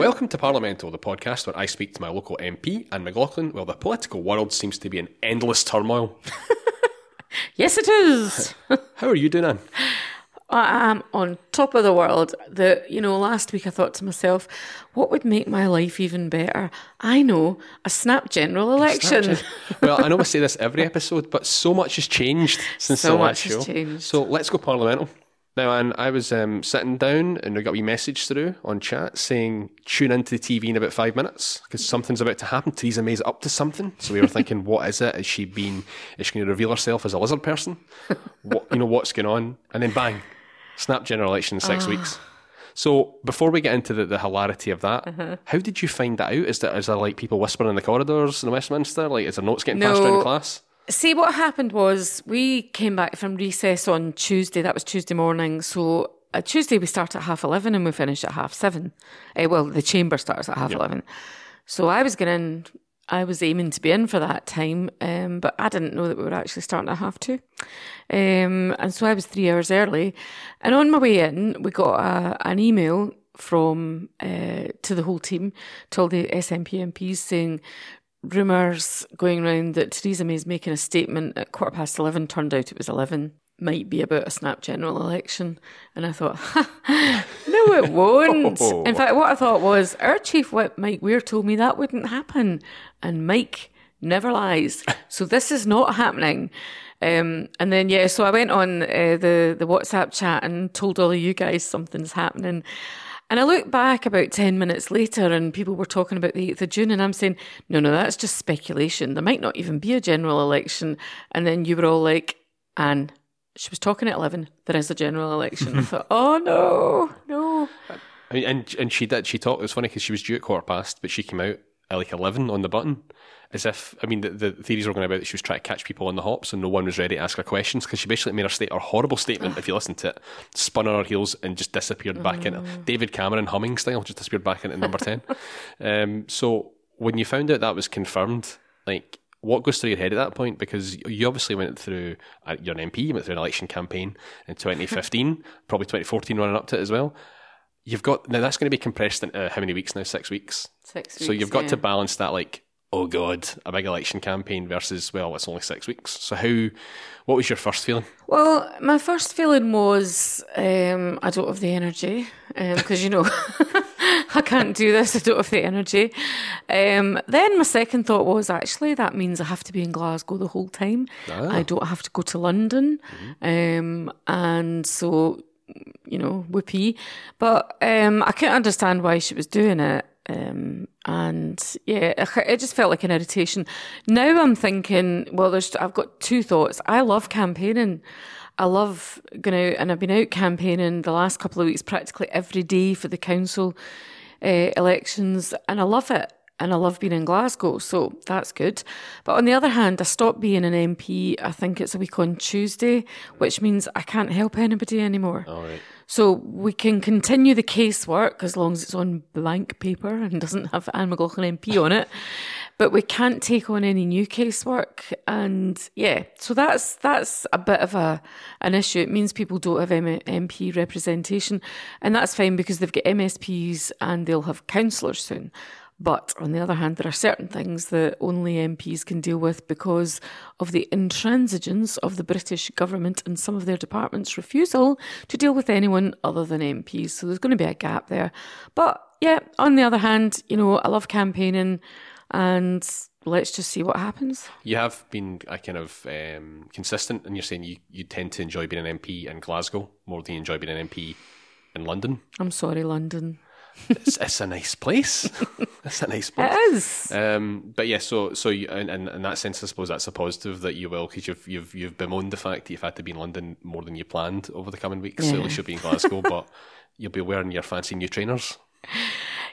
Welcome to Parliamental, the podcast where I speak to my local MP Anne McLaughlin while the political world seems to be in endless turmoil. Yes, it is. How are you doing, Anne? I am on top of the world. The you know, last week I thought to myself, what would make my life even better? I know a snap general election. well, I know we say this every episode, but so much has changed since So the much last has show. changed. So let's go Parliamental. Now, Anne, I was um, sitting down and we got a wee message through on chat saying tune into the TV in about five minutes because something's about to happen. Theresa May's up to something. So we were thinking, what is it? Is she being, is she going to reveal herself as a lizard person? What, you know, what's going on? And then bang, snap general election in six weeks. So before we get into the, the hilarity of that, Uh-huh. how did you find that out? Is there, is there like people whispering in the corridors in Westminster? Like, is there notes getting passed around No. in class? See, what happened was we came back from recess on Tuesday. That was Tuesday morning. So uh, Tuesday we start at half eleven and we finish at half seven. Uh, well, the chamber starts at half eleven. So I was going I was aiming to be in for that time, um, but I didn't know that we were actually starting at half two. Um, and so I was three hours early. And on my way in, we got a, an email from uh, to the whole team, to all the SNP MPs saying rumours going around that Theresa May's making a statement at quarter past 11. Turned out it was 11. Might be about a snap general election. And I thought, no, it won't. In fact, what I thought was our chief whip, Mike Weir, told me that wouldn't happen. And Mike never lies. So this is not happening. Um, and then, yeah, so I went on uh, the, the WhatsApp chat and told all of you guys something's happening. And I look back about 10 minutes later and people were talking about the 8th of June and I'm saying, no, no, that's just speculation. There might not even be a general election. And then you were all like, Anne, she was talking at 11, there is a general election. I thought, oh no, no. I mean, and and she did. She talked. It was funny because she was due at quarter past, but she came out like eleven on the button, as if I mean the, the theories were going about that she was trying to catch people on the hops, and no one was ready to ask her questions because she basically made her state her horrible statement. if you listen to it, spun on her heels and just disappeared back into David Cameron humming style, just disappeared back into number ten. Um, so when you found out that was confirmed, like. What goes through your head at that point? Because you obviously went through, you're an MP, you went through an election campaign in 2015, probably 2014 running up to it as well you've got now that's going to be compressed into how many weeks now? Six weeks. Six Weeks, so you've got yeah. to balance that, like, oh god, a big election campaign versus well, it's only six weeks. So how? What was your first feeling? Well, my first feeling was um, I don't have the energy because you know I can't do this. I don't have the energy. Um, then my second thought was actually that means I have to be in Glasgow the whole time. I don't have to go to London, um, and so you know whoopee. But um, I couldn't understand why she was doing it. Um, and yeah, it just felt like an irritation. Now I'm thinking, well, there's, I've got two thoughts. I love campaigning. I love going out and I've been out campaigning the last couple of weeks practically every day for the council uh, elections and I love it. And I love being in Glasgow, so that's good. But on the other hand, I stopped being an MP, I think it's a week on Tuesday, which means I can't help anybody anymore. All right. So we can continue the casework as long as it's on blank paper and doesn't have Anne McLaughlin MP on it. But we can't take on any new casework. And yeah, so that's that's a bit of a an issue. It means people don't have M- MP representation. And that's fine because they've got MSPs and they'll have councillors soon. But on the other hand, there are certain things that only MPs can deal with because of the intransigence of the British government and some of their departments' refusal to deal with anyone other than MPs. So there's going to be a gap there. But yeah, on the other hand, you know, I love campaigning and let's just see what happens. You have been a kind of um, consistent, and you're saying you, you tend to enjoy being an MP in Glasgow more than you enjoy being an MP in London. I'm sorry, London. It's, it's a nice place. it's a nice place. It is. Um, but yeah, so so you, in, in, in that sense, I suppose that's a positive that you will because you've you've you've bemoaned the fact that you've had to be in London more than you planned over the coming weeks. So at least you'll be in Glasgow, but you'll be wearing your fancy new trainers.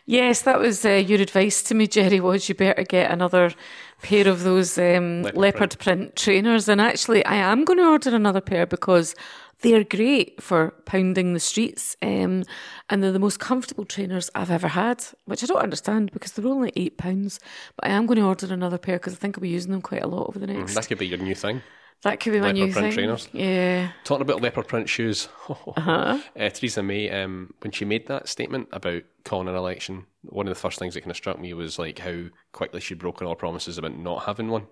Yes, that was uh, your advice to me, Jerry. Was you better get another pair of those um, Leopard leopard, print. trainers? And actually, I am going to order another pair because they're great for pounding the streets, um, and they're the most comfortable trainers I've ever had. Which I don't understand because they're only eight pounds. But I am going to order another pair because I think I'll be using them quite a lot over the next That could be your new thing. That could be my Leopard new print thing. trainers. Yeah. Talking about leopard print shoes, Uh-huh. uh, Theresa May, um, when she made that statement about calling an election, one of the first things that kind of struck me was like how quickly she'd broken all promises about not having one.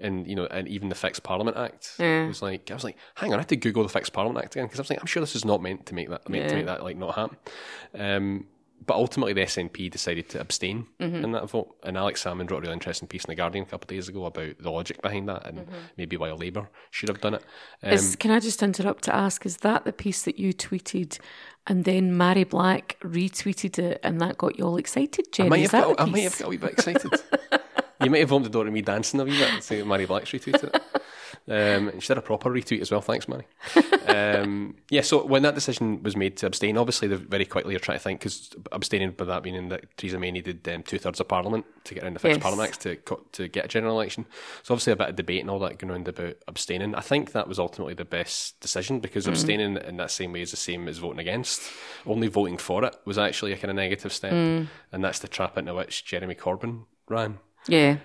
And you know, and even the Fixed Parliament Act Yeah. was like, I was like, hang on, I had to Google the Fixed Parliament Act again because I was like, I'm sure this is not meant to make that meant to make that like not happen. Um, but ultimately, the SNP decided to abstain Mm-hmm. in that vote. And Alex Salmond wrote a really interesting piece in the Guardian a couple of days ago about the logic behind that and maybe why Labour should have done it. Um, Mm-hmm. Is, can I just interrupt to ask, is that the piece that you tweeted and then Mary Black retweeted it and that got you all excited, I might, Is have that got, I might have got a wee bit excited. you might have opened the door to me dancing a wee bit and say Mary Black's retweeted it. Um, did a proper retweet as well. Thanks, Mary. um, yeah, so when that decision was made to abstain, obviously they very quickly are trying to think because abstaining by that meaning that Theresa May needed um, two thirds of Parliament to get around the fixed Yes. Parliament Act to co- to get a general election. So obviously a bit of debate and all that going around about abstaining. I think that was ultimately the best decision because abstaining in that same way is the same as voting against. Only voting for it was actually a kind of negative step, and that's the trap into which Jeremy Corbyn ran. Yeah.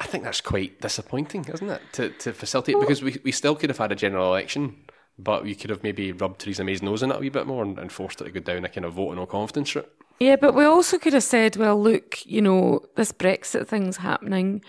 I think that's quite disappointing, isn't it? To to facilitate because we we still could have had a general election, but you could have maybe rubbed Theresa May's nose in it a wee bit more and, and forced her to go down a kind of vote of no confidence route. Yeah, but we also could have said, well, look, you know, this Brexit thing's happening.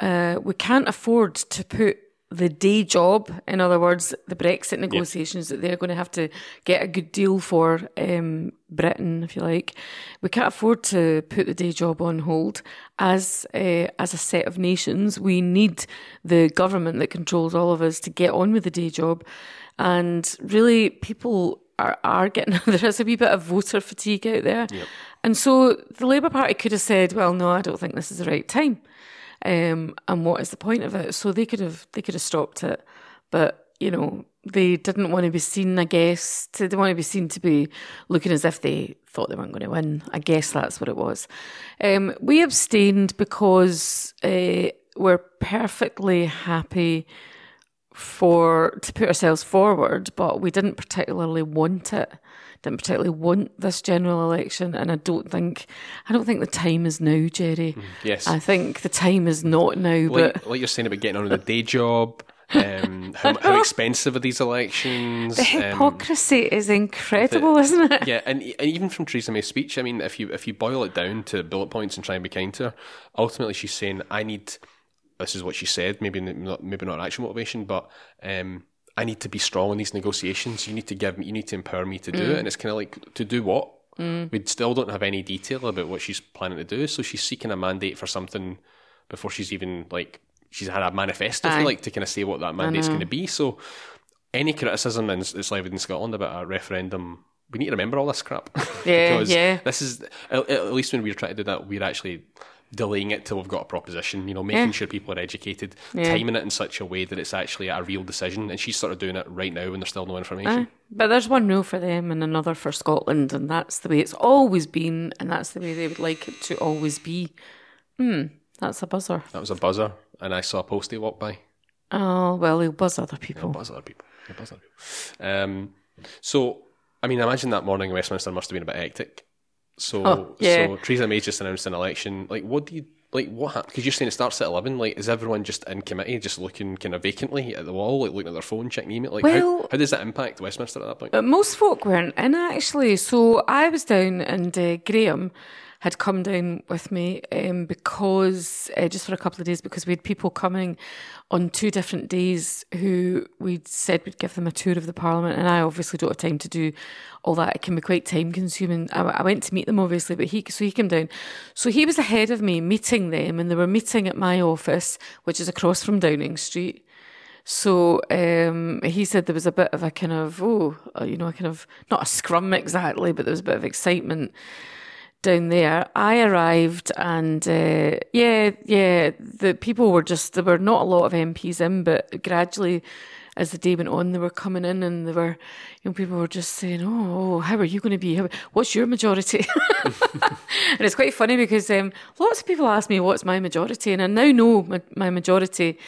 Uh, we can't afford to put the day job, in other words, the Brexit negotiations that they're going to have to get a good deal for um, Britain, if you like. We can't afford to put the day job on hold. As uh, as a set of nations, we need the government that controls all of us to get on with the day job. And really, people are, are getting there is a wee bit of voter fatigue out there. And so the Labour Party could have said, well, no, I don't think this is the right time. Um, and what is the point of it? So they could have they could have stopped it, but you know they didn't want to be seen. I guess they want to be seen to be looking as if they thought they weren't going to win. I guess that's what it was. Um, we abstained because uh, we're perfectly happy for to put ourselves forward, but we didn't particularly want it. Didn't particularly want this general election, and I don't think I don't think the time is now, Jerry. Yes. I think the time is not now. But Like, like you're saying about getting on with a day job, um, how, how expensive are these elections? the um, hypocrisy is incredible, isn't it? yeah, and, and even from Theresa May's speech, I mean, if you if you boil it down to bullet points and try and be kind to her, ultimately she's saying, "I need." This is what she said. Maybe not, maybe not actual motivation, but um, I need to be strong in these negotiations. You need to give me, you need to empower me to do it. And it's kind of like to do what? We still don't have any detail about what she's planning to do. So she's seeking a mandate for something before she's even like she's had a manifesto, if you like, to kind of say what that mandate's going to be. So any criticism in, that's levied in Scotland about a referendum, we need to remember all this crap. Yeah, because yeah. this is at, at least when we're trying to do that, we're actually delaying it till we've got a proposition. You know, making Yeah. sure people are educated, Yeah. timing it in such a way that it's actually a real decision. And she's sort of doing it right now when there's still no information. Aye. But there's one rule for them and another for Scotland, and that's the way it's always been, and that's the way they would like it to always be. Hmm, that's a buzzer. That was a buzzer, and I saw a postie walk by. Oh well, he'll buzz other people. Buzz other people. Yeah, buzz other people. Um, so, I mean, I imagine that morning in Westminster must have been a bit hectic. So, Oh, yeah. so Theresa May just announced an election. Like, what do you like? What happened? Because you're saying it starts at eleven. Like, is everyone just in committee, just looking kind of vacantly at the wall, like looking at their phone, checking email? Like, how, Well- how does that impact Westminster at that point? But most folk weren't in actually. So I was down, and uh, Graham had come down with me um, because uh, just for a couple of days because we had people coming on two different days who we'd said we'd give them a tour of the Parliament, and I obviously don't have time to do all that. It can be quite time consuming. I, I went to meet them obviously, but he so he came down. So he was ahead of me meeting them, and they were meeting at my office, which is across from Downing Street. So um, he said there was a bit of a kind of oh, uh, you know, a kind of not a scrum exactly, but there was a bit of excitement down there. I arrived and uh, yeah, yeah, the people were just there were not a lot of MPs in, but gradually. As the day went on, they were coming in, and they were, you know, people were just saying, "Oh, how are you going to be? How, what's your majority?" and it's quite funny because um, lots of people ask me what's my majority, and I now know my, my majority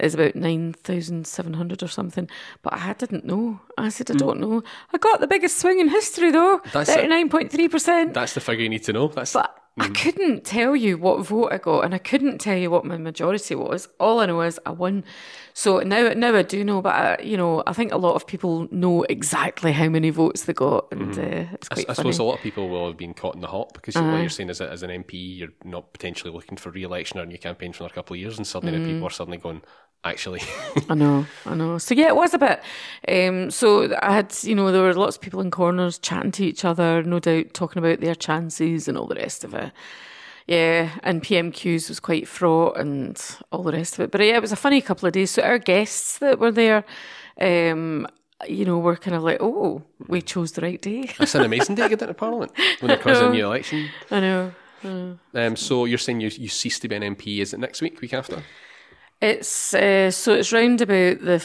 is about 9,700 or something. But I didn't know. I said, I mm. don't know. I got the biggest swing in history, though That's it. 39.3%. That's the figure you need to know. That's But I mm. couldn't tell you what vote I got, and I couldn't tell you what my majority was. All I know is I won. So now, now I do know, but I, you know, I think a lot of people know exactly how many votes they got, and uh, it's I, quite I funny. suppose a lot of people will have been caught in the hop because like you're saying, as, a, as an MP, you're not potentially looking for re-election or a new campaign for another couple of years, and suddenly now people are suddenly going, actually, I know, I know. So yeah, it was a bit. Um, so I had, you know, there were lots of people in corners chatting to each other, no doubt talking about their chances and all the rest of it. Yeah, and PMQs was quite fraught and all the rest of it. But yeah, it was a funny couple of days. So our guests that were there, um, you know, were kind of like, oh, we chose the right day. it's an amazing day to get into Parliament when there comes a new election. I know. Um, so you're saying you, you cease to be an MP, is it next week, week after? It's uh, so it's round about the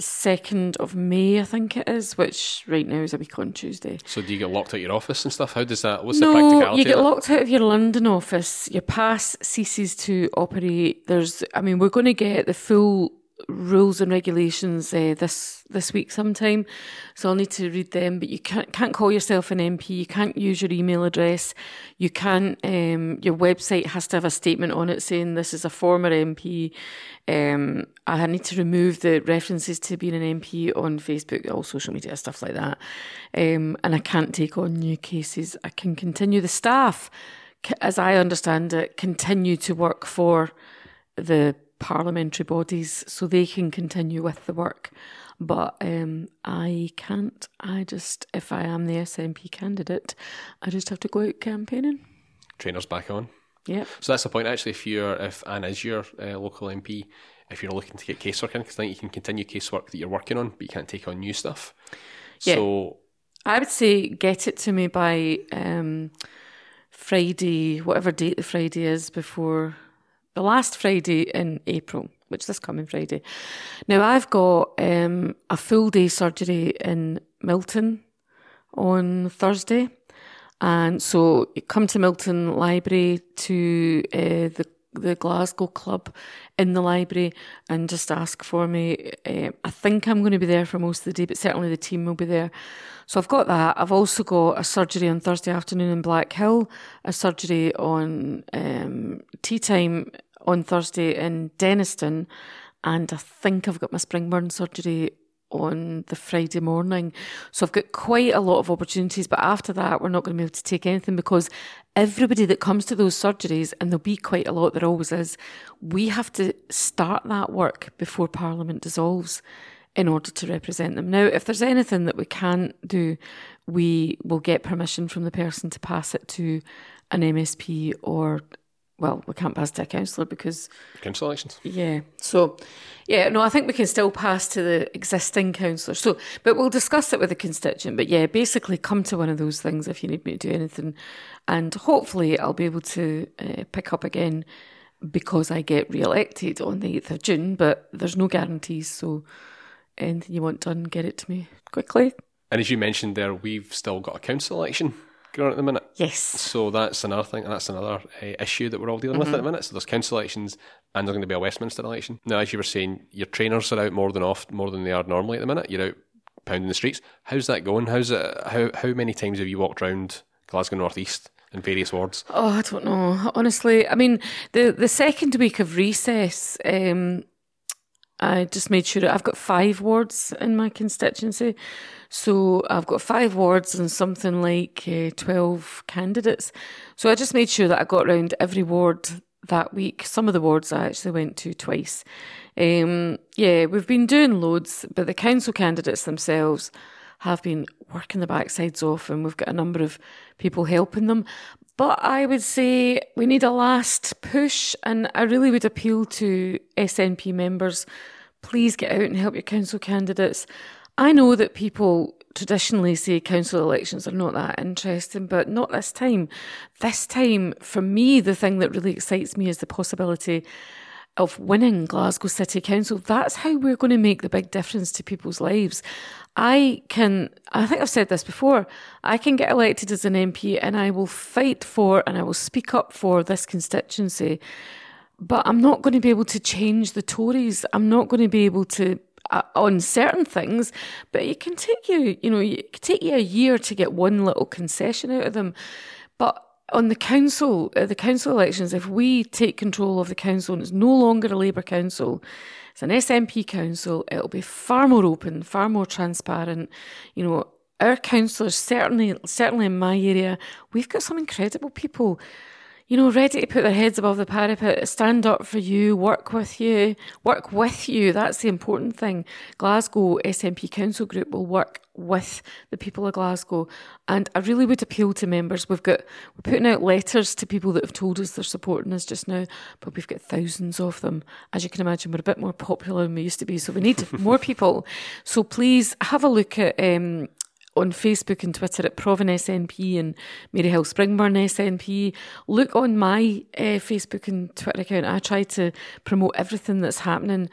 second of May, I think it is, which right now is a week on Tuesday. So do you get locked out your office and stuff? How does that, what's the No, practicality you get locked out of your London office. Your pass ceases to operate. There's, I mean, we're going to get the full rules and regulations uh, this this week sometime, so I'll need to read them. But you can't can't call yourself an MP. You can't use your email address. You can't. Um, your website has to have a statement on it saying this is a former MP. Um, I need to remove the references to being an MP on Facebook, all social media stuff like that. Um, and I can't take on new cases. I can continue the staff, as I understand it, continue to work for the parliamentary bodies so they can continue with the work. But um, I can't. I just, if I am the SNP candidate, I just have to go out campaigning. Trainers back on. Yeah. So that's the point. Actually, if you're if Anne is your uh, local MP, if you're looking to get casework in, because I think you can continue casework that you're working on, but you can't take on new stuff. Yeah. So I would say get it to me by um, Friday, whatever date the Friday is before the last Friday in April, which is this coming Friday. Now I've got um, a full day surgery in Milton on Thursday, and so you come to Milton Library to uh, the the Glasgow Club in the library and just ask for me. Uh, I think I'm going to be there for most of the day, but certainly the team will be there. So I've got that. I've also got a surgery on Thursday afternoon in Blackhill, a surgery on um, tea time on Thursday in Dennistoun, and I think I've got my Springburn surgery on the Friday morning. So I've got quite a lot of opportunities, but after that, we're not going to be able to take anything because everybody that comes to those surgeries, and there'll be quite a lot, there always is, we have to start that work before Parliament dissolves in order to represent them. Now, if there's anything that we can't do, we will get permission from the person to pass it to an MSP or well, we can't pass to a councillor because council elections. yeah. So, yeah, no, I think we can still pass to the existing councillor. So, but we'll discuss it with the constituent. But yeah, basically, come to one of those things if you need me to do anything, and hopefully, I'll be able to uh, pick up again because I get re-elected on the eighth of June. But there's no guarantees. So, anything you want done, get it to me quickly. And as you mentioned there, we've still got a council election going on at the minute. Yes. So that's another thing. And that's another uh, issue that we're all dealing with at the minute. So there's council elections, and there's going to be a Westminster election. Now, as you were saying, your trainers are out more than off, more than they are normally at the minute. You're out pounding the streets. How's that going? How's it? How how many times have you walked around Glasgow North East in various wards? Oh, I don't know. Honestly, I mean, the the second week of recess, um, I just made sure that I've got five wards in my constituency. So I've got five wards and something like uh, 12 candidates. So I just made sure that I got around every ward that week. Some of the wards I actually went to twice. Um, yeah, we've been doing loads, but the council candidates themselves have been working the backsides off and we've got a number of people helping them. But I would say we need a last push and I really would appeal to SNP members, please get out and help your council candidates. I know that people traditionally say council elections are not that interesting, but not this time. This time, for me, the thing that really excites me is the possibility of winning Glasgow City Council. That's how we're going to make the big difference to people's lives. I can, I think I've said this before, I can get elected as an MP and I will fight for and I will speak up for this constituency. But I'm not going to be able to change the Tories. I'm not going to be able to uh, on certain things, but it can take you, you know, it can take you a year to get one little concession out of them. But on the council, uh, the council elections, if we take control of the council and it's no longer a Labour council, it's an SNP council, it'll be far more open, far more transparent. You know, our councillors, certainly, certainly in my area, we've got some incredible people you know, ready to put their heads above the parapet, stand up for you, work with you, work with you. That's the important thing. Glasgow SNP Council Group will work with the people of Glasgow. And I really would appeal to members. We've got, we're putting out letters to people that have told us they're supporting us just now, but we've got thousands of them. As you can imagine, we're a bit more popular than we used to be. So we need more people. So please have a look at, um, on Facebook and Twitter at Provan SNP and Maryhill Springburn SNP. Look on my uh, Facebook and Twitter account. I try to promote everything that's happening.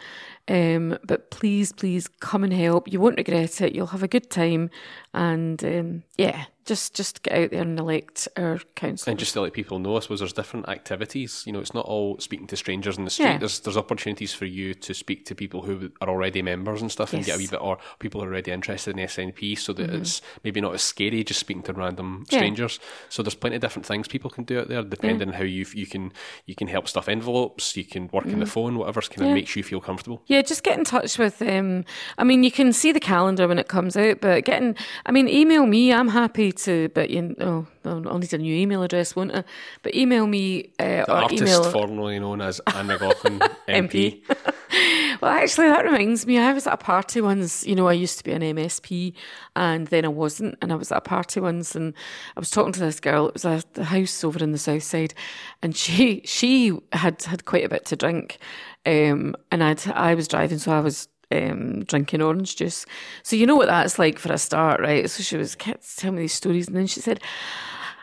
Um, but please, please come and help. You won't regret it. You'll have a good time. And um, yeah, just just get out there and elect our council. And just to let people know, I suppose there's different activities. You know, it's not all speaking to strangers in the street. Yeah. There's there's opportunities for you to speak to people who are already members and stuff, yes. and get a wee bit, or people who are already interested in the SNP, so that mm-hmm. it's maybe not as scary just speaking to random strangers. Yeah. So there's plenty of different things people can do out there, depending yeah. on how you you can you can help stuff envelopes, you can work mm. on the phone, whatever kind of makes you feel comfortable. Yeah, just get in touch with. Um, I mean, you can see the calendar when it comes out, but getting. I mean, email me. I'm happy to, but you oh, I'll need a new email address, won't I? But email me uh, the artist email formerly known as Anne McLaughlin MP. well, actually, that reminds me. I was at a party once. You know, I used to be an MSP, and then I wasn't. And I was at a party once, and I was talking to this girl. It was a the house over in the south side, and she she had had quite a bit to drink, um, and I I was driving, so I was um, drinking orange juice. So you know what that's like for a start, right? So she was kept telling me these stories, and then she said,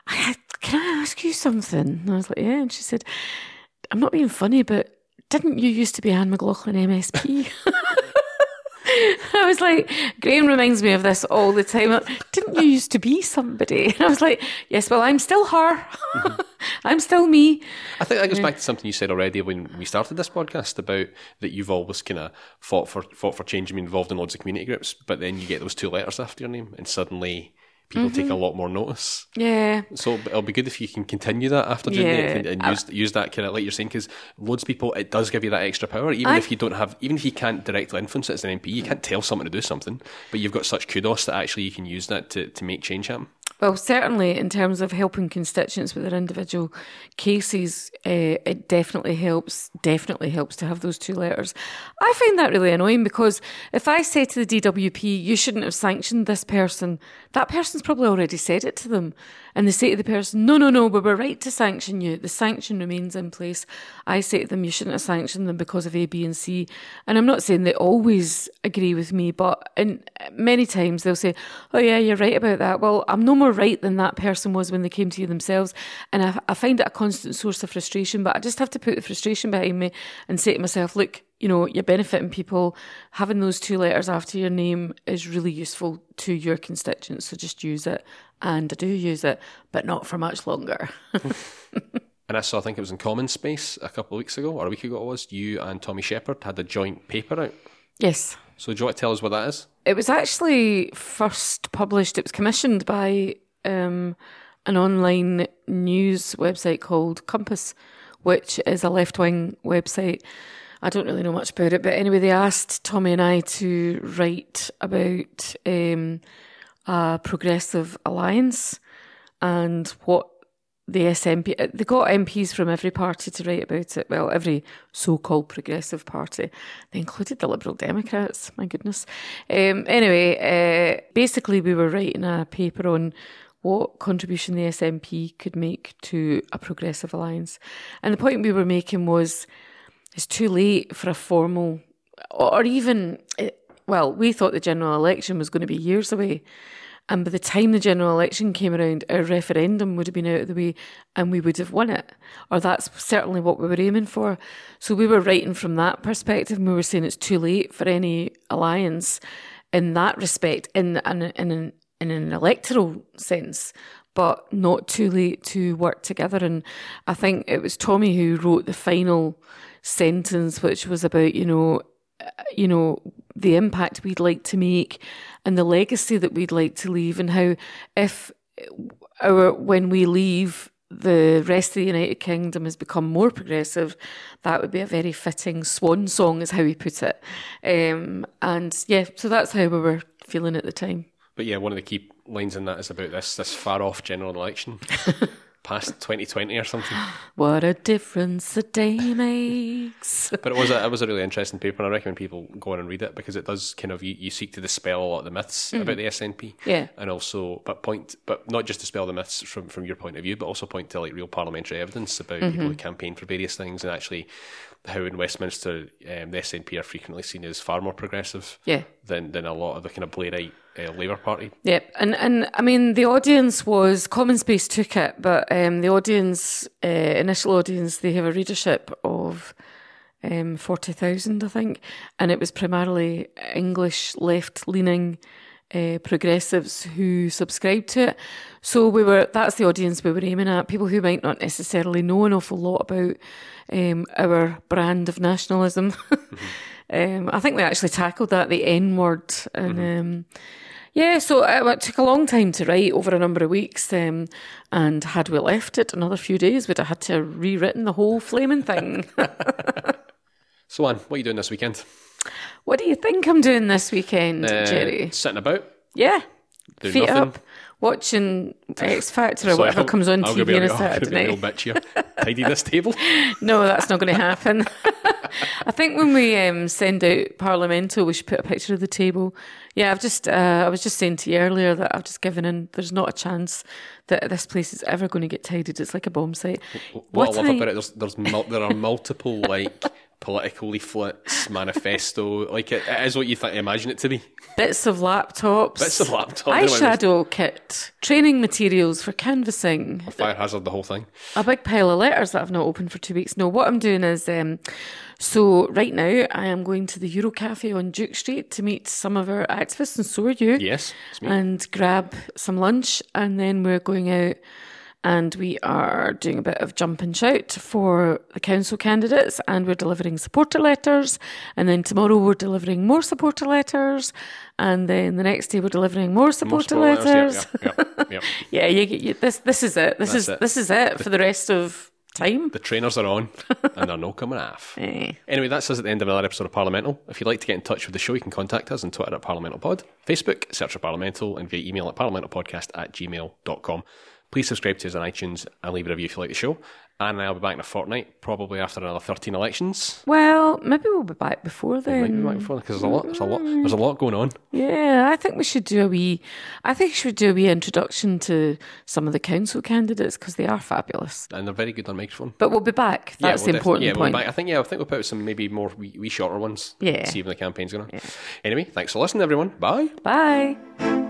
"Can I ask you something?" And I was like, "Yeah." And she said, "I'm not being funny, but didn't you used to be Anne McLaughlin MSP?" I was like, Graham reminds me of this all the time. Didn't you used to be somebody? And I was like, yes, well, I'm still her. Mm-hmm. I'm still me. I think that goes back to something you said already when we started this podcast about that you've always kind of fought for fought for change and been involved in loads of community groups, but then you get those two letters after your name, and suddenly people mm-hmm. take a mm-hmm. lot more notice. Yeah. So it'll be good if you can continue that after doing yeah. it and, and use use that kind of like you're saying because loads of people it does give you that extra power even I, if you don't have even if you can't directly influence it as an MP you can't tell someone to do something but you've got such kudos that actually you can use that to, to make change happen. Well, certainly in terms of helping constituents with their individual cases, uh, it definitely helps. Definitely helps to have those two letters. I find that really annoying because if I say to the DWP, "You shouldn't have sanctioned this person," that person's probably already said it to them and they say to the person, no, no, no, we were right to sanction you. The sanction remains in place. I say to them, you shouldn't have sanctioned them because of A, B, and C. And I'm not saying they always agree with me, but in many times they'll say, oh yeah, you're right about that. Well, I'm no more right than that person was when they came to you themselves. And I, I find it a constant source of frustration, but I just have to put the frustration behind me and say to myself, look, you know, you're benefiting people. Having those two letters after your name is really useful to your constituents. So just use it. And I do use it, but not for much longer. and I saw, I think it was in CommonSpace a couple of weeks ago, or a week ago it was, you and Tommy Sheppard had a joint paper out. Yes. So do you want to tell us what that is? It was actually first published, it was commissioned by um, an online news website called Compass, which is a left wing website. I don't really know much about it, but anyway, they asked Tommy and I to write about um, a progressive alliance and what the SNP, uh, they got MPs from every party to write about it. Well, every so called progressive party. They included the Liberal Democrats, my goodness. Um, anyway, uh, basically, we were writing a paper on what contribution the SNP could make to a progressive alliance. And the point we were making was it's too late for a formal, or even, eh, well, we thought the general election was going to be years away. And by the time the general election came around, our referendum would have been out of the way and we would have won it. Or that's certainly what we were aiming for. So we were writing from that perspective and we were saying it's too late for any alliance in that respect, in, in, in, an, in an electoral sense, but not too late to work together. And I think it was Tommy who wrote the final sentence, which was about, you know, uh, you know, the impact we'd like to make and the legacy that we'd like to leave and how if our, when we leave, the rest of the United Kingdom has become more progressive, that would be a very fitting swan song, is how he put it. Um, and yeah, so that's how we were feeling at the time. But yeah, one of the key lines in that is about this this far off general election. Past 2020 or something. What a difference a day makes. But it was a, it was a really interesting paper, and I recommend people go on and read it because it does kind of you, you seek to dispel a lot of the myths about the SNP. Yeah. and also but point but not just dispel the myths from from your point of view, but also point to like real parliamentary evidence about people who campaign for various things and actually how in Westminster um, the SNP are frequently seen as far more progressive Yeah. than than a lot of the kind of Blairite uh, Labour Party. Yep, and and I mean the audience was CommonSpace took it, but um, the audience, uh, initial audience, they have a readership of um, forty thousand, I think, and it was primarily English left leaning uh, progressives who subscribed to it. So we were that's the audience we were aiming at people who might not necessarily know an awful lot about um, our brand of nationalism. um, I think we actually tackled that the N word and. Um, yeah, so it took a long time to write over a number of weeks. Um, and had we left it another few days, we'd have had to have rewritten the whole flaming thing. So, Anne, what are you doing this weekend? what do you think I'm doing this weekend, Uh, Jerry? sitting about. Yeah. Doing Feet nothing. up, watching X Factor or So whatever I'll- comes on I'll TV on a Saturday be a night. bitch here. Tidy this table. No, that's not going to happen. I think when we um, send out Parliamental, we should put a picture of the table. Yeah, I've just, uh, I was just saying to you earlier that I've just given in. There's not a chance that this place is ever going to get tidied. It's like a bomb site. What, I love I- about it, there's, there's mul- there are multiple like political leaflets, manifesto. Like it, it is what you th- imagine it to be. Bits of laptops. Bits of laptop. I don't know what it Eyeshadow kit. Training materials for canvassing. Fire hazard, the whole thing. a big pile of letters that I've not opened for two weeks. No, what I'm doing is, um, so right now I am going to the Euro Cafe on Duke Street to meet some of our activists, and so are you. Yes, it's me. And grab some lunch, and then we're going out and we are doing a bit of jump and shout for the council candidates, and we're delivering supporter letters. And then tomorrow we're delivering more supporter letters, and then the next day we're delivering more supporter More letters. yep, yep, yep. Yeah, you, you, this this is it. This is it. this is it for the rest of time. The trainers are on, and they're no coming off. Eh. Anyway, that's us at the end of another episode of Parliamental. If you'd like to get in touch with the show, you can contact us on Twitter at ParliamentalPod, Facebook, search for Parliamental, and via email at parliamentalpodcast at gmail.com. Please subscribe to us on iTunes and leave a review if you like the show. Anne and I will be back in a fortnight, probably after another 13 elections. Well, maybe we'll be back before Might then. be back before because there's a lot, there's a lot, mm. there's a lot going on. Yeah, I think we should do a wee. I think we should do a wee introduction to some of the council candidates because they are fabulous. And they're very good on microphone. But we'll be back. Yeah, That's we'll the important yeah, we'll be point. back. I think yeah, I think we'll put out some maybe more wee, wee shorter ones. Yeah. See when the campaign's going on. Anyway, thanks for listening, everyone. Bye. Bye.